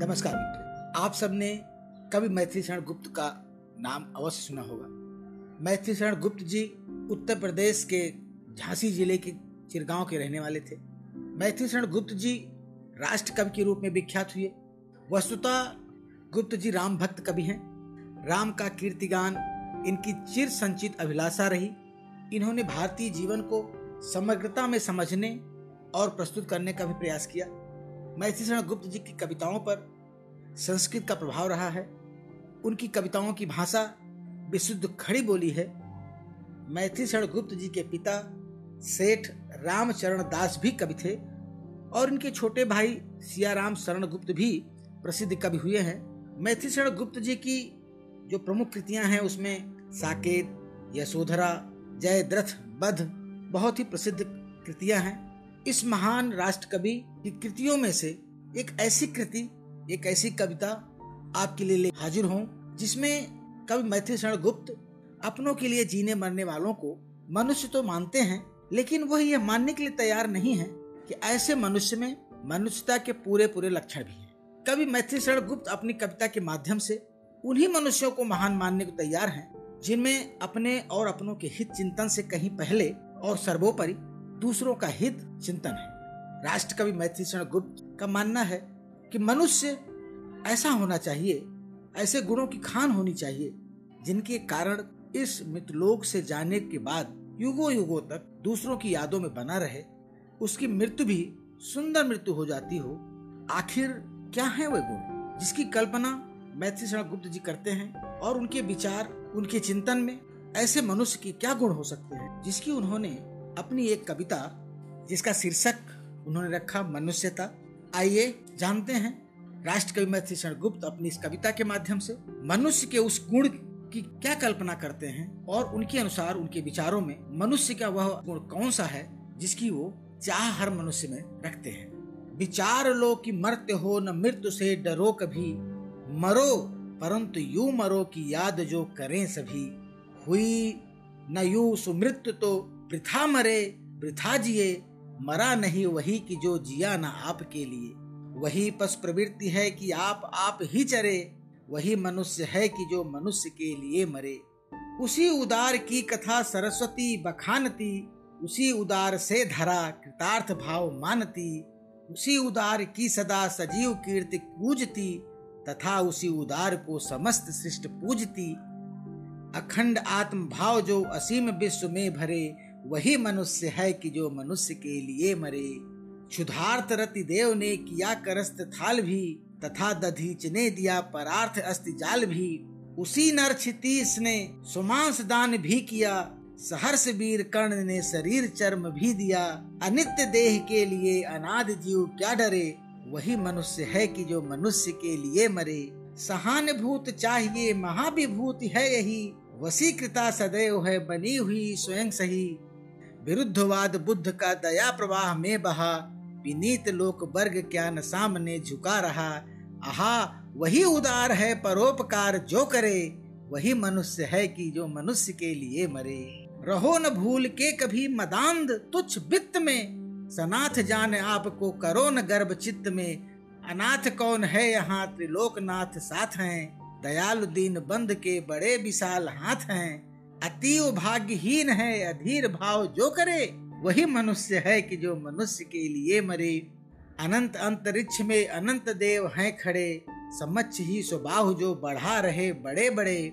नमस्कार। मित्रों आप सबने कवि मैथिली शरण गुप्त का नाम अवश्य सुना होगा। मैथिली शरण गुप्त जी उत्तर प्रदेश के झांसी ज़िले के चिरगांव के रहने वाले थे। मैथिली शरण गुप्त जी राष्ट्र कवि के रूप में विख्यात हुए। वस्तुतः गुप्त जी राम भक्त कवि हैं। राम का कीर्तिगान इनकी चिर संचित अभिलाषा रही। इन्होंने भारतीय जीवन को समग्रता में समझने और प्रस्तुत करने का भी प्रयास किया। मैथिली शरण गुप्त जी की कविताओं पर संस्कृत का प्रभाव रहा है। उनकी कविताओं की भाषा विशुद्ध खड़ी बोली है। मैथिली शरण गुप्त जी के पिता सेठ रामचरण दास भी कवि थे और इनके छोटे भाई सियाराम शरण गुप्त भी प्रसिद्ध कवि हुए हैं। मैथिली शरण गुप्त जी की जो प्रमुख कृतियाँ हैं उसमें साकेत, यशोधरा, जयद्रथ, बध बहुत ही प्रसिद्ध कृतियाँ हैं। इस महान राष्ट्र कवि की कृतियों में से एक ऐसी कृति, एक ऐसी कविता आपके लिए ले हाजिर हूँ, जिसमें कवि मैथिली शरण गुप्त अपनों के लिए जीने मरने वालों को मनुष्य तो मानते हैं, लेकिन वह यह मानने के लिए तैयार नहीं है कि ऐसे मनुष्य में मनुष्यता के पूरे पूरे लक्षण भी हैं। कवि मैथिली शरण गुप्त अपनी कविता के माध्यम से उन्हीं मनुष्यों को महान मानने को तैयार हैं, जिनमें अपने और अपनों के हित चिंतन से कहीं पहले और सर्वोपरि दूसरों का हित चिंतन है। राष्ट्र कवि शरण गुप्त का मानना है कि मनुष्य ऐसा होना चाहिए, ऐसे गुणों की खान होनी चाहिए, जिनके कारण इस मृतलोक से जाने के बाद युगों युगों तक दूसरों की यादों में बना रहे, उसकी मृत्यु भी सुंदर मृत्यु हो जाती हो। आखिर क्या है वह गुण जिसकी कल्पना मैथिली शरण गुप्त जी करते हैं और उनके विचार, उनके चिंतन में ऐसे मनुष्य के क्या गुण हो सकते हैं, जिसकी उन्होंने अपनी एक कविता जिसका शीर्षक उन्होंने रखा मनुष्यता। आइए जानते हैं राष्ट्र कवि मैथिली शरण गुप्त अपनी इस कविता के माध्यम से मनुष्य के उस गुण की क्या कल्पना करते हैं और उनके अनुसार उनके विचारों में मनुष्य का वह गुण कौन सा है जिसकी वो चाह हर मनुष्य में रखते हैं। विचार लो कि मरते हो, न मृत्यु से डरो कभी। मरो, परंतु यू मरो की याद जो करें सभी। हुई, न यू सुमृत्यु तो वृथा मरे, वृथा जिए, मरा नहीं वही कि जो जिया ना आपके लिए। वही पस प्रवृत्ति है कि आप आप ही चरे, वही मनुष्य है कि जो मनुष्य के लिए मरे। उसी उदार की कथा सरस्वती बखानती, उसी उदार से धरा कृतार्थ भाव मानती, उसी उदार की सदा सजीव कीर्ति पूजती, तथा उसी उदार को समस्त सृष्ट पूजती। अखंड आत्म भाव जो असीम विश्व में भरे वही मनुष्य है कि जो मनुष्य के लिए मरे। क्षुधार्थ रति देव ने किया करस्त थाल भी, तथा दधीच ने दिया परार्थ अस्ति जाल भी। उसी नर क्षितीस ने सुमांस दान भी किया, सहर्ष वीर कर्ण ने शरीर चर्म भी दिया। अनित्य देह के लिए अनाद जीव क्या डरे? वही मनुष्य है कि जो मनुष्य के लिए मरे। सहानुभूत चाहिए महाभिभूत है यही। वसीकृता सदैव है बनी हुई स्वयं सही। विरुद्धवाद बुद्ध का दया प्रवाह में बहा। विनीत लोक वर्ग क्या न सामने झुका रहा। आहा, वही उदार है परोपकार जो करे। वही मनुष्य है कि जो मनुष्य के लिए मरे। रहो न भूल के कभी मदांध तुच्छ वित्त में। सनाथ जान आपको करो न गर्भ चित्त में। अनाथ कौन है यहाँ त्रिलोकनाथ साथ हैं। दयालु दीन बंद के बड़े विशाल हाथ हैं। अतीव भाग्यहीन है, अधीर भाव जो करे, वही मनुष्य है कि जो मनुष्य के लिए मरे। अनंत अंतरिक्ष में अनंत देव हैं खड़े, समक्ष ही स्वभाव जो बढ़ा रहे बड़े बड़े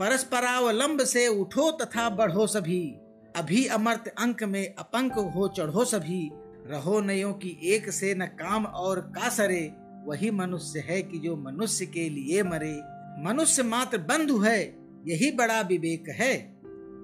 परस्परावलंब से उठो तथा बढ़ो सभी। अभी अमर्त अंक में अपंक हो चढ़ो सभी। रहो नयो की एक से न काम और का सरे वही मनुष्य है कि जो मनुष्य के लिए मरे। मनुष्य मात्र बंधु है यही बड़ा विवेक है।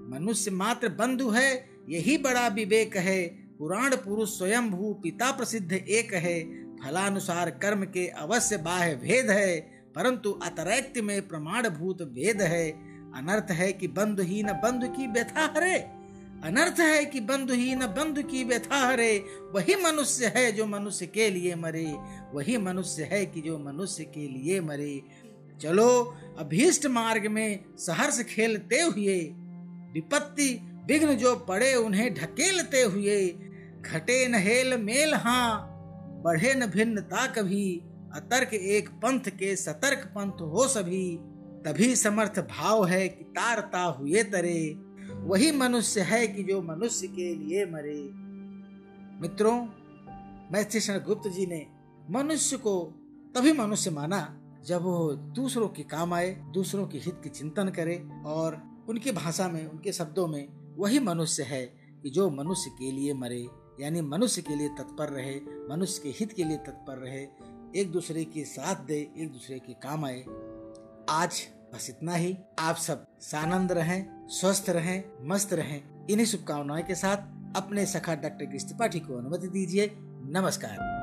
मनुष्य मात्र बंधु है, यही बड़ा विवेक है। पुराण पुरुष स्वयं भू पिता प्रसिद्ध एक है। फलानुसार कर्म के अवश्य बाह्य भेद है, परंतु अतरैक्त में प्रमाण भूत भेद है। अनर्थ है कि बंधु ही न बंधु की व्यथा हरे। अनर्थ है कि बंधु ही न बंधु की व्यथा हरे। वही मनुष्य है जो मनुष्य के लिए मरे। वही मनुष्य है कि जो मनुष्य के लिए मरे। चलो अभीष्ट मार्ग में सहर्ष खेलते हुए, विपत्ति, विघ्न जो पड़े उन्हें ढकेलते हुए, घटे न हेल मेल हाँ बढ़े न भिन्नता कभी, अतर्क एक पंथ के सतर्क पंथ हो सभी, तभी समर्थ भाव है कि तारता हुए तरे, वही मनुष्य है कि जो मनुष्य के लिए मरे। मित्रों मैथिली गुप्त जी ने मनुष्य को तभी मनुष्य माना जब वो दूसरों के काम आए, दूसरों के हित की चिंतन करे और उनकी भाषा में, उनके शब्दों में वही मनुष्य है कि जो मनुष्य के लिए मरे, यानी मनुष्य के लिए तत्पर रहे, मनुष्य के हित के लिए तत्पर रहे, एक दूसरे के साथ दे, एक दूसरे के काम आए। आज बस इतना ही। आप सब सानंद रहें, स्वस्थ रहें, मस्त रहें। इन्हीं शुभकामनाएँ के साथ अपने सखा डॉक्टर कृष्ण त्रिपाठी को अनुमति दीजिए। नमस्कार।